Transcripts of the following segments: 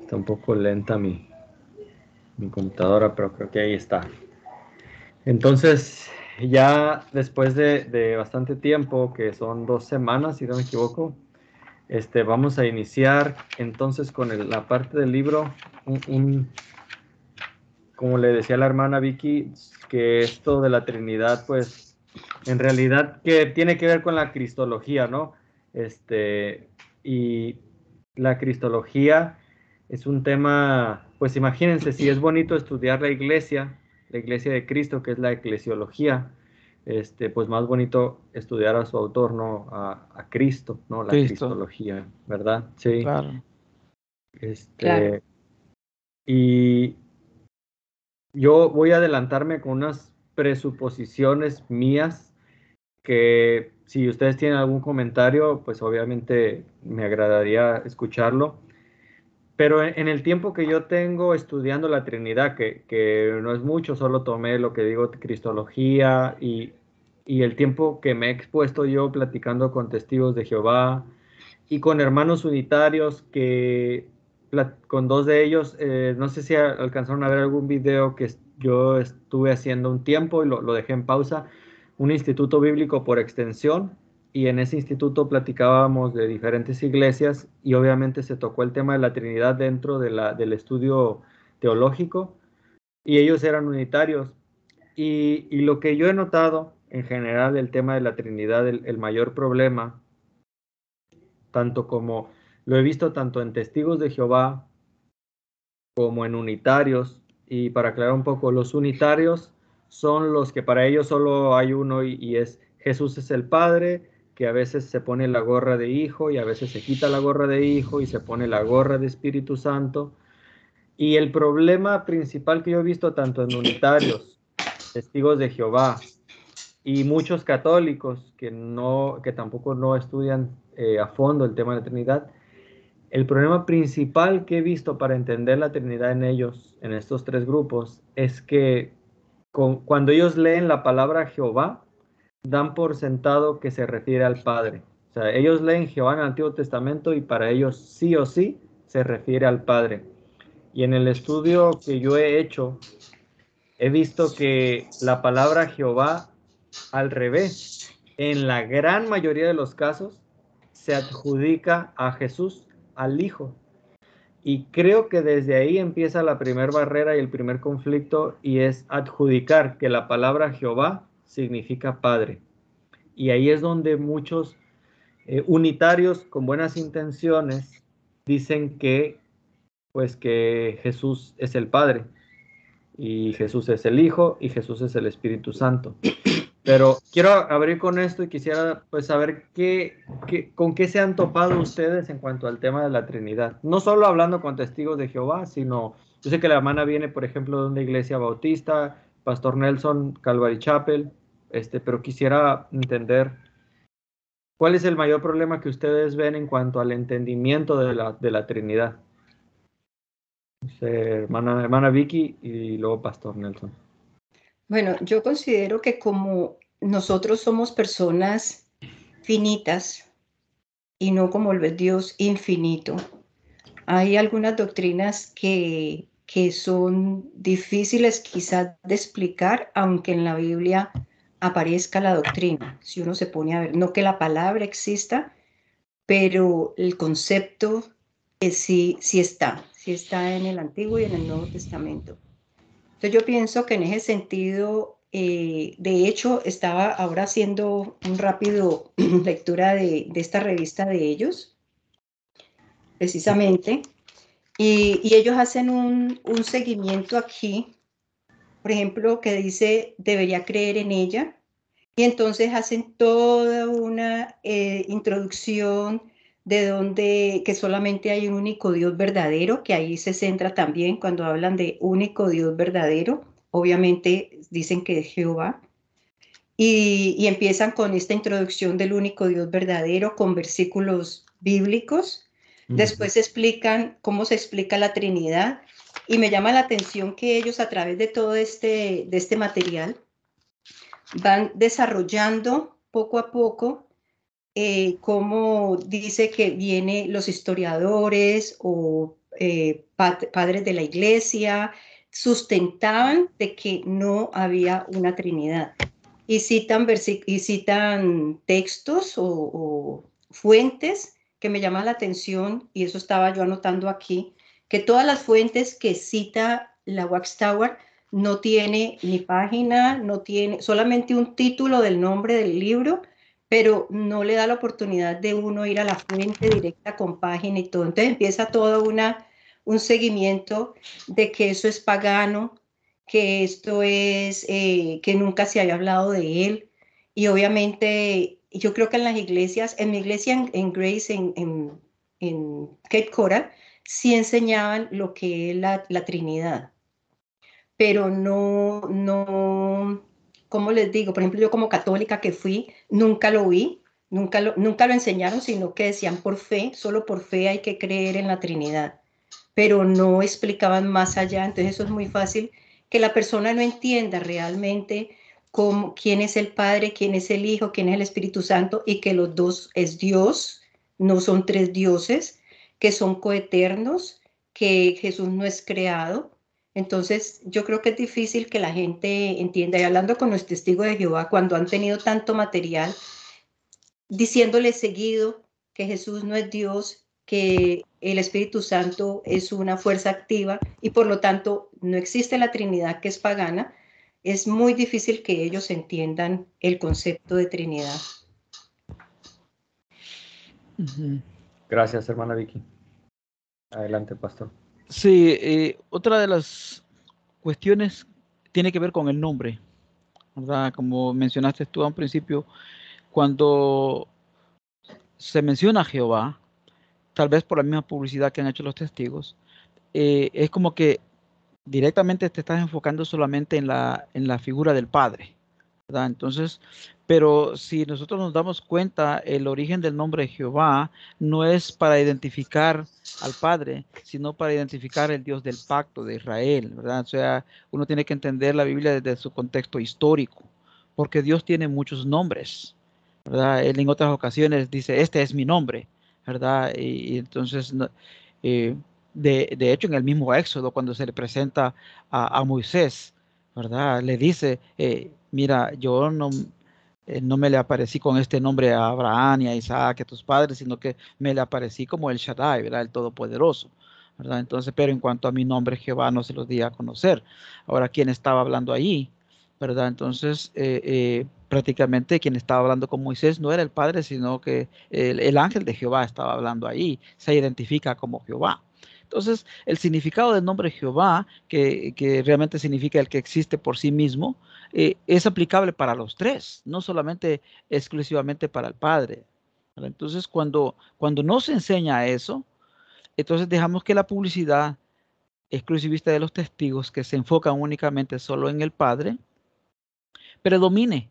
Está un poco lenta mi, computadora, pero creo que ahí está. Entonces, ya después de, bastante tiempo, que son dos semanas, si no me equivoco, este, vamos a iniciar entonces con la parte del libro, como le decía la hermana Vicky, que esto de la Trinidad, pues, en realidad que tiene que ver con la cristología, ¿no? Este, y la cristología es un tema, pues imagínense, si es bonito estudiar la iglesia, la iglesia de Cristo, que es la eclesiología, este, pues más bonito estudiar a su autor, ¿no? A, Cristo, ¿no? La cristología, ¿verdad? Sí. Claro. Este, Y yo voy a adelantarme con unas presuposiciones mías que si ustedes tienen algún comentario, pues obviamente me agradaría escucharlo. Pero en, el tiempo que yo tengo estudiando la Trinidad, que, no es mucho, solo tomé lo que digo Cristología y, el tiempo que me he expuesto yo platicando con testigos de Jehová y con hermanos unitarios que con dos de ellos, eh, no sé si alcanzaron a ver algún video que yo estuve haciendo un tiempo y lo, lo dejé en pausa, un instituto bíblico por extensión y en ese instituto platicábamos de diferentes iglesias y obviamente se tocó el tema de la Trinidad dentro de la, del estudio teológico y ellos eran unitarios. Y, lo que yo he notado en general del tema de la Trinidad, el, mayor problema, tanto como lo he visto tanto en testigos de Jehová como en unitarios, y para aclarar un poco, los unitarios son los que para ellos solo hay uno y es Jesús es el Padre, que a veces se pone la gorra de hijo y a veces se quita la gorra de hijo y se pone la gorra de Espíritu Santo. Y el problema principal que yo he visto tanto en unitarios, testigos de Jehová y muchos católicos que, no, que tampoco no estudian eh, a fondo el tema de la Trinidad, el problema principal que he visto para entender la Trinidad en ellos, en estos tres grupos, es que cuando ellos leen la palabra Jehová, dan por sentado que se refiere al Padre. O sea, ellos leen Jehová en el Antiguo Testamento y para ellos sí o sí se refiere al Padre. Y en el estudio que yo he hecho, he visto que la palabra Jehová al revés, en la gran mayoría de los casos, se adjudica a Jesús, al Hijo. Y creo que desde ahí empieza la primera barrera y el primer conflicto y es adjudicar que la palabra Jehová significa padre. Y ahí es donde muchos eh, unitarios con buenas intenciones dicen que pues que Jesús es el Padre y Jesús es el Hijo y Jesús es el Espíritu Santo. Pero quiero abrir con esto y quisiera pues saber qué, qué, con qué se han topado ustedes en cuanto al tema de la Trinidad. No solo hablando con testigos de Jehová, sino yo sé que la hermana viene, por ejemplo, de una iglesia bautista, Pastor Nelson, Calvary Chapel, este, pero quisiera entender cuál es el mayor problema que ustedes ven en cuanto al entendimiento de la, de la Trinidad. hermana, hermana Vicky y luego Pastor Nelson. Bueno, yo considero que como nosotros somos personas finitas y no como el Dios infinito, hay algunas doctrinas que que son difíciles quizás de explicar, aunque en la Biblia aparezca la doctrina, si uno se pone a ver, no que la palabra exista, pero el concepto sí, sí está, sí está en el Antiguo y en el Nuevo Testamento. Entonces yo pienso que en ese sentido, eh, de hecho, estaba ahora haciendo un rápido lectura de, esta revista de ellos, precisamente, y, ellos hacen un, seguimiento aquí, por ejemplo, que dice, debería creer en ella. Y entonces hacen toda una eh, introducción de donde que solamente hay un único Dios verdadero, que ahí se centra también cuando hablan de único Dios verdadero. Obviamente dicen que es Jehová. Y, y empiezan con esta introducción del único Dios verdadero con versículos bíblicos Después explican cómo se explica la Trinidad y me llama la atención que ellos a través de todo este, de este material van desarrollando poco a poco eh, cómo dice que vienen los historiadores o eh, padres de la iglesia, sustentaban de que no había una Trinidad. Y citan, y citan textos o, fuentes que me llaman la atención, y eso estaba yo anotando aquí, que todas las fuentes que cita la Wax Tower no tiene ni página, no tiene solamente un título del nombre del libro, pero no le da la oportunidad de uno ir a la fuente directa con página y todo. Entonces empieza todo una, un seguimiento de que eso es pagano, que esto es, eh, que nunca se haya hablado de él. Y obviamente yo creo que en las iglesias, en mi iglesia en, Grace, en, en, en, Cape Coral, sí enseñaban lo que es la, la Trinidad pero no, no, ¿cómo les digo? Por ejemplo, yo como católica que fui, nunca lo vi, nunca lo, nunca lo enseñaron, sino que decían por fe, solo por fe hay que creer en la Trinidad, pero no explicaban más allá, entonces eso es muy fácil que la persona no entienda realmente cómo, quién es el Padre, quién es el Hijo, quién es el Espíritu Santo y que los dos es Dios, no son tres dioses, que son coeternos, que Jesús no es creado, entonces, yo creo que es difícil que la gente entienda, y hablando con los testigos de Jehová, cuando han tenido tanto material, diciéndole seguido que Jesús no es Dios, que el Espíritu Santo es una fuerza activa y por lo tanto no existe la Trinidad que es pagana, es muy difícil que ellos entiendan el concepto de Trinidad. Gracias, hermana Vicky. Adelante, pastor. Sí, eh, otra de las cuestiones tiene que ver con el nombre, ¿verdad? Como mencionaste tú a un principio, cuando se menciona Jehová, tal vez por la misma publicidad que han hecho los testigos, eh, es como que directamente te estás enfocando solamente en la, en la figura del Padre. Entonces, pero si nosotros nos damos cuenta, el origen del nombre Jehová no es para identificar al Padre, sino para identificar el Dios del pacto de Israel, ¿verdad? O sea, uno tiene que entender la Biblia desde su contexto histórico, porque Dios tiene muchos nombres, ¿verdad? Él en otras ocasiones dice, este es mi nombre, ¿verdad? Y, entonces, eh, de, hecho, en el mismo Éxodo, cuando se le presenta a, Moisés, ¿verdad? Le dice, eh, mira, yo no eh, no me le aparecí con este nombre a Abraham y a Isaac, a tus padres, sino que me le aparecí como el Shaddai, ¿verdad? El Todopoderoso. ¿verdad? Entonces, pero en cuanto a mi nombre, Jehová no se los di a conocer. Ahora, ¿quién estaba hablando allí? ¿Verdad? Entonces, eh, eh, prácticamente quien estaba hablando con Moisés no era el Padre, sino que el, ángel de Jehová estaba hablando ahí. Se identifica como Jehová. Entonces, el significado del nombre Jehová, que, realmente significa el que existe por sí mismo, eh, es aplicable para los tres, no solamente exclusivamente para el Padre. Entonces, cuando, cuando no se enseña eso, entonces dejamos que la publicidad exclusivista de los testigos, que se enfocan únicamente solo en el Padre, predomine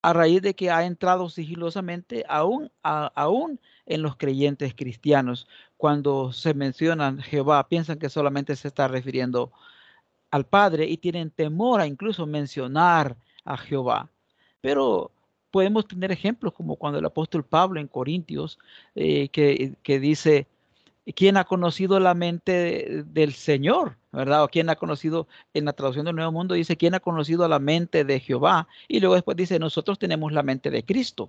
a raíz de que ha entrado sigilosamente aún, aún en los creyentes cristianos. Cuando se mencionan Jehová, piensan que solamente se está refiriendo al Padre y tienen temor a incluso mencionar a Jehová. Pero podemos tener ejemplos como cuando el apóstol Pablo en Corintios, eh, que, que, dice, ¿quién ha conocido la mente del Señor? ¿Verdad? O quién ha conocido, en la traducción del Nuevo Mundo dice, ¿quién ha conocido la mente de Jehová? Y luego después dice, nosotros tenemos la mente de Cristo.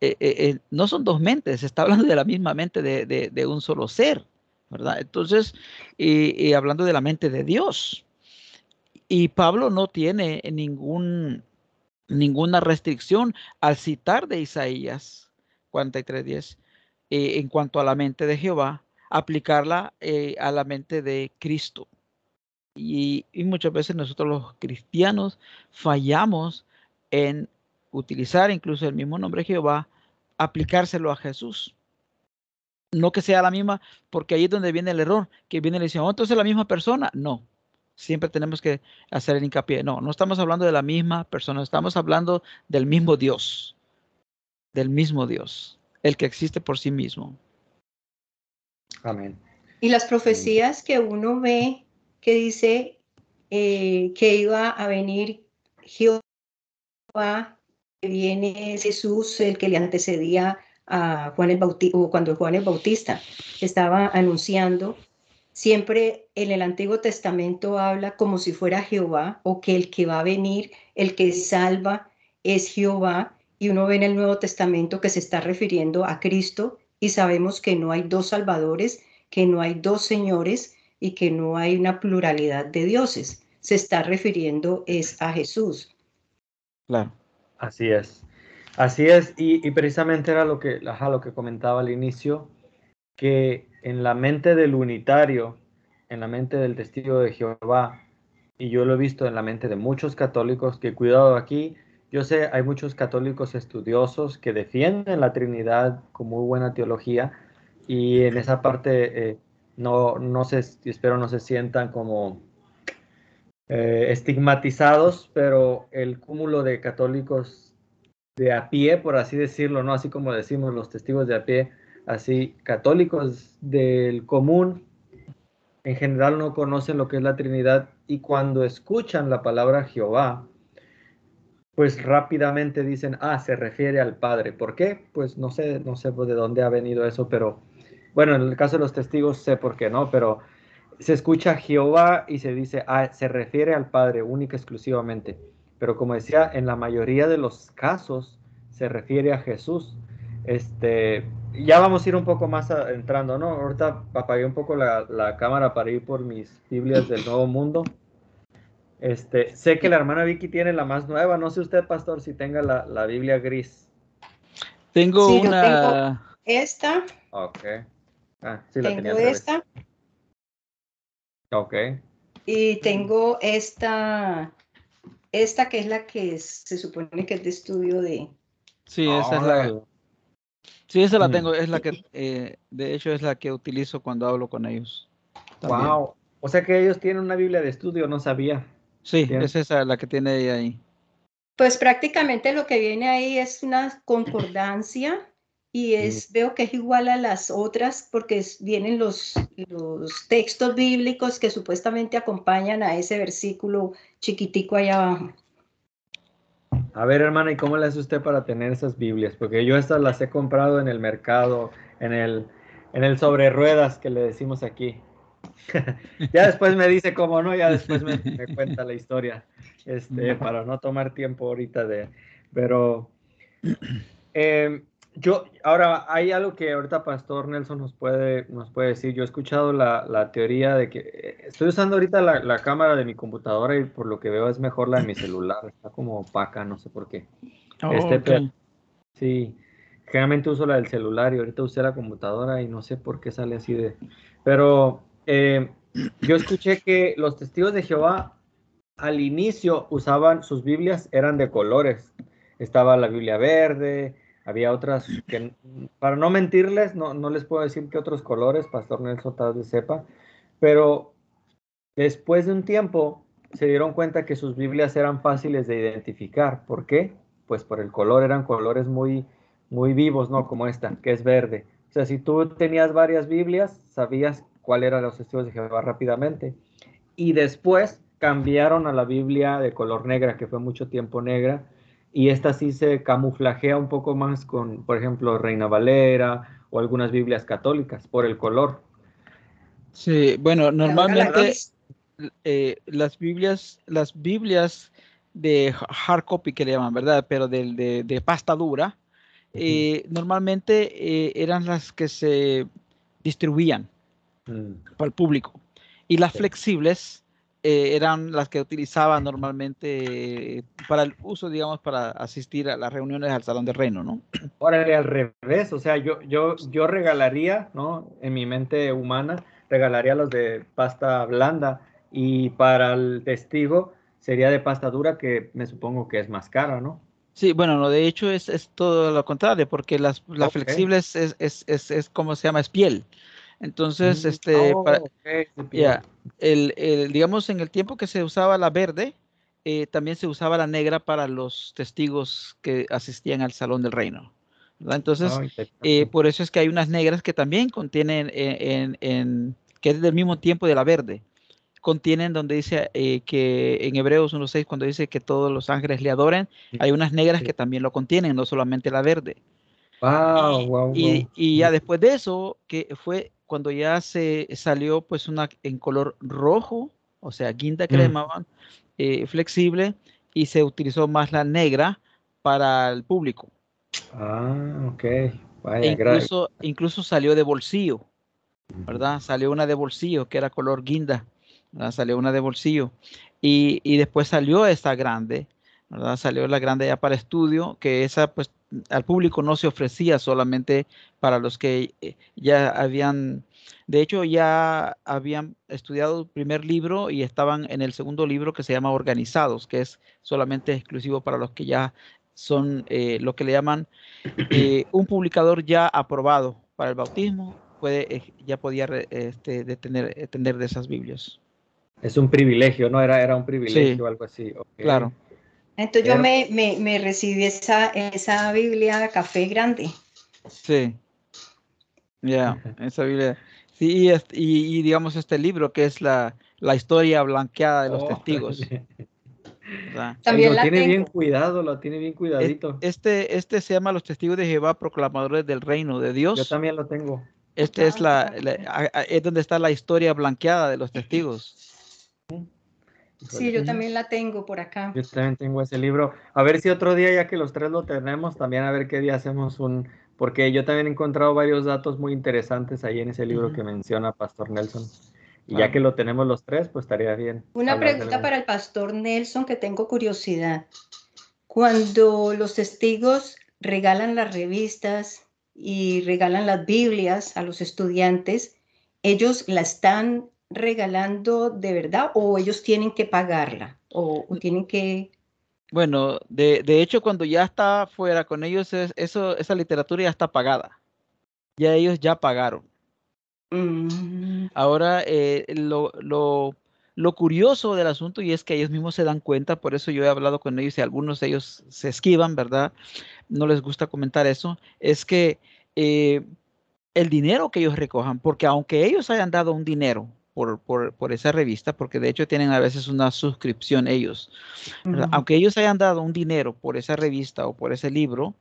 Eh, eh, no son dos mentes, se está hablando de la misma mente de, un solo ser, ¿verdad? Entonces, y hablando de la mente de Dios. Y Pablo no tiene ninguna restricción al citar de Isaías 43.10 eh, en cuanto a la mente de Jehová, aplicarla eh, a la mente de Cristo. Y, muchas veces nosotros los cristianos fallamos en utilizar incluso el mismo nombre de Jehová, aplicárselo a Jesús. No que sea la misma, porque ahí es donde viene el error, que viene y dice, oh, entonces la misma persona. No, siempre tenemos que hacer el hincapié. No, no estamos hablando de la misma persona, estamos hablando del mismo Dios, del mismo Dios, el que existe por sí mismo. Amén. Y las profecías que uno ve que dice eh, que iba a venir Jehová, viene Jesús, el que le antecedía a Juan el Bautista, o cuando Juan el Bautista estaba anunciando, siempre en el Antiguo Testamento habla como si fuera Jehová o que el que va a venir, el que salva es Jehová, y uno ve en el Nuevo Testamento que se está refiriendo a Cristo y sabemos que no hay dos salvadores, que no hay dos señores y que no hay una pluralidad de dioses. Se está refiriendo es a Jesús. Claro. Así es. Así es, y, precisamente era lo que, lo que comentaba al inicio, que en la mente del unitario, en la mente del testigo de Jehová, y yo lo he visto en la mente de muchos católicos, que cuidado aquí, yo sé, hay muchos católicos estudiosos que defienden la Trinidad con muy buena teología, y en esa parte eh, no, no se, espero no se sientan como eh, estigmatizados, pero el cúmulo de católicos de a pie, por así decirlo, ¿no? Así como decimos los testigos de a pie, así católicos del común, en general no conocen lo que es la Trinidad y cuando escuchan la palabra Jehová, pues rápidamente dicen, ah, se refiere al Padre. ¿Por qué? Pues no sé, no sé de dónde ha venido eso, pero bueno, en el caso de los testigos sé por qué no, pero se escucha Jehová y se dice, ah, se refiere al Padre única exclusivamente. Pero como decía, en la mayoría de los casos se refiere a Jesús. Este, ya vamos a ir un poco más entrando, ¿no? Ahorita apagué un poco la, cámara para ir por mis Biblias del Nuevo Mundo. Este, sé que la hermana Vicky tiene la más nueva. No sé usted, pastor, si tenga la, Biblia gris. Tengo una. esta. Ok. Ah, sí, la tengo esta. Ok. Y tengo esta esta que es la que se supone que es de estudio de... Sí, esa es la... Sí, esa la mm. tengo, es la que, eh, de hecho, es la que utilizo cuando hablo con ellos. Wow, o sea que ellos tienen una Biblia de estudio, no sabía. Sí, es esa la que tiene ella ahí. Pues prácticamente lo que viene ahí es una concordancia y es, veo que es igual a las otras porque vienen los, los textos bíblicos que supuestamente acompañan a ese versículo chiquitico allá abajo. A ver, hermana, ¿y cómo le hace usted para tener esas Biblias? Porque yo estas las he comprado en el mercado, en el, en el sobre ruedas que le decimos aquí. ya después me dice cómo no, ya después me, cuenta la historia, este, para no tomar tiempo ahorita de, pero eh, yo, ahora, hay algo que ahorita Pastor Nelson nos puede, nos puede decir. Yo he escuchado la, la teoría de que eh, estoy usando ahorita la, la, cámara de mi computadora y por lo que veo es mejor la de mi celular. Está como opaca, no sé por qué. Oh, este, Sí, generalmente uso la del celular y ahorita usé la computadora y no sé por qué sale así de... Pero eh, yo escuché que los testigos de Jehová al inicio usaban sus Biblias, eran de colores. Estaba la Biblia verde, había otras que, para no mentirles, no, no les puedo decir que otros colores, Pastor Nelson tal vez sepa, pero después de un tiempo se dieron cuenta que sus Biblias eran fáciles de identificar. ¿Por qué? Pues por el color, eran colores muy, muy vivos, ¿no? Como esta, que es verde. O sea, si tú tenías varias Biblias, sabías cuál eran los testigos de Jehová rápidamente. Y después cambiaron a la Biblia de color negra, que fue mucho tiempo negra, y esta sí se camuflajea un poco más con, por ejemplo, Reina Valera o algunas Biblias católicas por el color. Sí, bueno, normalmente eh, las Biblias, las Biblias de hard copy que le llaman, ¿verdad? Pero de, de, pasta dura, eh, normalmente eh, eran las que se distribuían mm. para el público. Y las flexibles eh, eran las que utilizaba normalmente para el uso, digamos, para asistir a las reuniones al Salón de Reino, ¿no? Órale, al revés, o sea, yo, yo, yo regalaría, ¿no? En mi mente humana, regalaría los de pasta blanda y para el testigo sería de pasta dura que me supongo que es más cara, ¿no? Sí, bueno, no, de hecho es, es todo lo contrario, porque las, las flexibles es, es, es, es, como se llama, es piel. Entonces, mm, este, oh, el, digamos, en el tiempo que se usaba la verde, eh, también se usaba la negra para los testigos que asistían al Salón del Reino. Entonces, eh, por eso es que hay unas negras que también contienen, eh, en, que es del mismo tiempo de la verde, contienen donde dice que en Hebreos 1.6, cuando dice que todos los ángeles le adoren, hay unas negras que también lo contienen, no solamente la verde. Wow, wow, Y, wow. y ya después de eso, que fue cuando ya se salió pues una en color rojo, o sea, guinda que le Mm. llamaban, eh, flexible, y se utilizó más la negra para el público. Ah, ok. E Vaya, incluso, incluso salió de bolsillo, ¿verdad? Salió una de bolsillo que era color guinda, ¿verdad? Salió una de bolsillo. Y, y después salió esta grande, ¿verdad? Salió la grande ya para estudio, que esa pues al público no se ofrecía solamente para los que eh, ya habían, de hecho ya habían estudiado el primer libro y estaban en el segundo libro que se llama Organizados, que es solamente exclusivo para los que ya son eh, lo que le llaman eh, un publicador ya aprobado para el bautismo, puede, eh, ya podía este, de tener, eh, tener de esas Biblias. Es un privilegio, ¿no? Era, era un privilegio Sí. o algo así. Claro. Entonces yo me, me, me recibí esa, esa Biblia café grande. Sí. Ya, esa Biblia. Sí, y, y- y digamos este libro que es la, la historia blanqueada de los Oh, testigos. También lo la tiene bien cuidado, lo tiene bien cuidadito. Este, este se llama Los Testigos de Jehová, proclamadores del reino de Yo Dios. también lo tengo. Este es, la, Ah, la- es donde está la historia blanqueada de los testigos. Sí, yo también la tengo por acá. Yo también tengo ese libro. A ver si otro día, ya que los tres lo tenemos, también a ver qué día hacemos un... Porque yo también he encontrado varios datos muy interesantes ahí en ese libro que menciona Pastor Nelson. Y ya que lo tenemos los tres, pues estaría bien. Una pregunta para el pastor Nelson que tengo curiosidad. Cuando los testigos regalan las revistas y regalan las Biblias a los estudiantes, ¿ellos la están regalando de verdad o ellos tienen que pagarla o, o tienen que... Bueno, de, de hecho, cuando ya está fuera con ellos, es- eso, esa literatura ya está pagada. Ya ellos ya pagaron. Mm, Ahora, eh, lo, lo, lo curioso del asunto, y es que ellos mismos se dan cuenta, por eso yo he hablado con ellos y algunos de ellos se esquivan, ¿verdad? No les gusta comentar eso, es que eh, el dinero que ellos recojan, porque aunque ellos hayan dado un dinero por, por, por esa revista, porque de hecho tienen a veces una suscripción ellos, aunque ellos hayan dado un dinero por esa revista o por ese libro,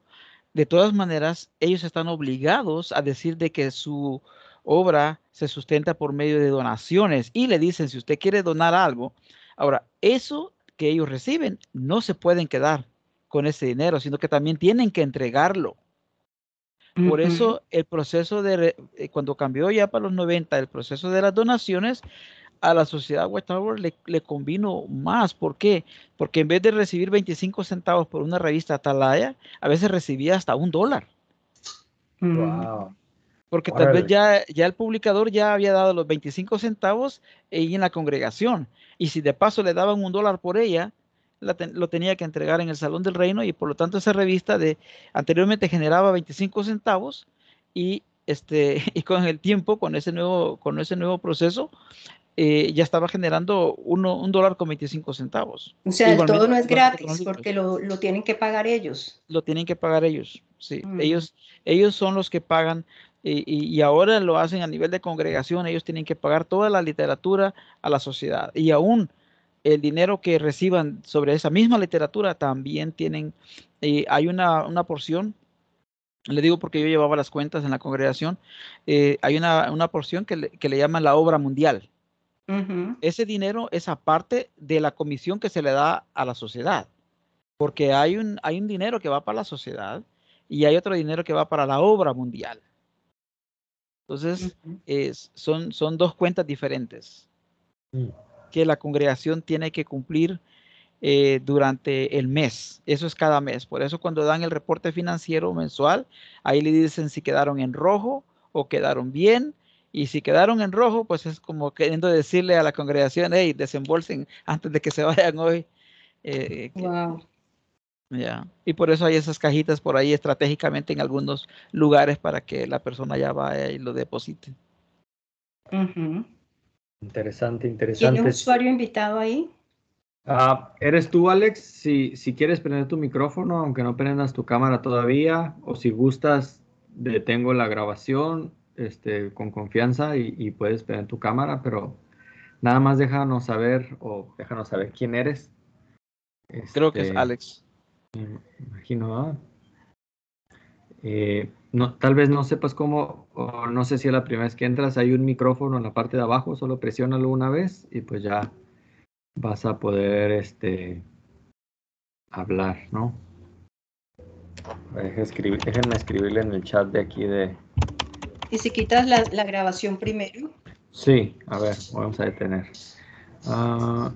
de todas maneras, ellos están obligados a decir de que su obra se sustenta por medio de donaciones y le dicen, si usted quiere donar algo, ahora, eso que ellos reciben no se pueden quedar con ese dinero, sino que también tienen que entregarlo. Por eso el proceso de, eh, cuando cambió ya para los 90, el proceso de las donaciones, a la sociedad White Tower le, le convino más. ¿Por qué? Porque en vez de recibir 25 centavos por una revista Atalaya, a veces recibía hasta un dólar. Wow. Porque tal vez ya, ya el publicador ya había dado los 25 centavos ahí en la congregación. Y si de paso le daban un dólar por ella, la ten- lo tenía que entregar en el Salón del Reino y por lo tanto esa revista de anteriormente generaba 25 centavos y este y con el tiempo con ese nuevo con ese nuevo proceso eh, ya estaba generando uno, un dólar con 25 centavos. O sea, el todo no es gratis porque lo, lo tienen que pagar ellos. lo tienen que pagar ellos. Sí, Mm. ellos, ellos son los que pagan y, y- y ahora lo hacen a nivel de congregación. Ellos tienen que pagar toda la literatura a la sociedad y aún el dinero que reciban sobre esa misma literatura también tienen. eh, hay una, una porción. Le digo porque yo llevaba las cuentas en la congregación. eh, hay una, una porción que le, que le llaman la obra mundial. Ujú. Ese dinero es aparte de la comisión que se le da a la sociedad. Porque hay un, hay un dinero que va para la sociedad y hay otro dinero que va para la obra mundial. Entonces, Ujú. es, son, son dos cuentas diferentes Mm. Que la congregación tiene que cumplir eh, durante el mes. Eso es cada mes. Por eso cuando dan el reporte financiero mensual, ahí le dicen si quedaron en rojo o quedaron bien. Y si quedaron en rojo, pues es como queriendo decirle a la congregación, hey, desembolsen antes de que se vayan hoy. Eh, Wow. ya. Y por eso hay esas cajitas por ahí estratégicamente en algunos lugares para que la persona ya vaya y lo deposite. Ujú. Interesante, ¿Tiene interesante. un usuario invitado ahí? Ah, ¿Eres tú, Alex? Si, si quieres prender tu micrófono, aunque no prendas tu cámara todavía, o si gustas, detengo la grabación este, con confianza y, y puedes prender tu cámara, pero nada más déjanos saber o déjanos saber quién eres. Creo que es Este, Alex. Me imagino. Eh, no, tal vez no sepas cómo, o no sé si es la primera vez que entras, hay un micrófono en la parte de abajo, solo presiónalo una vez y pues ya vas a poder este, hablar, ¿no? escribir, déjenme escribirle en el chat de aquí de... ¿Y si quitas la, la grabación primero? Sí, a ver, vamos a detener. Ah,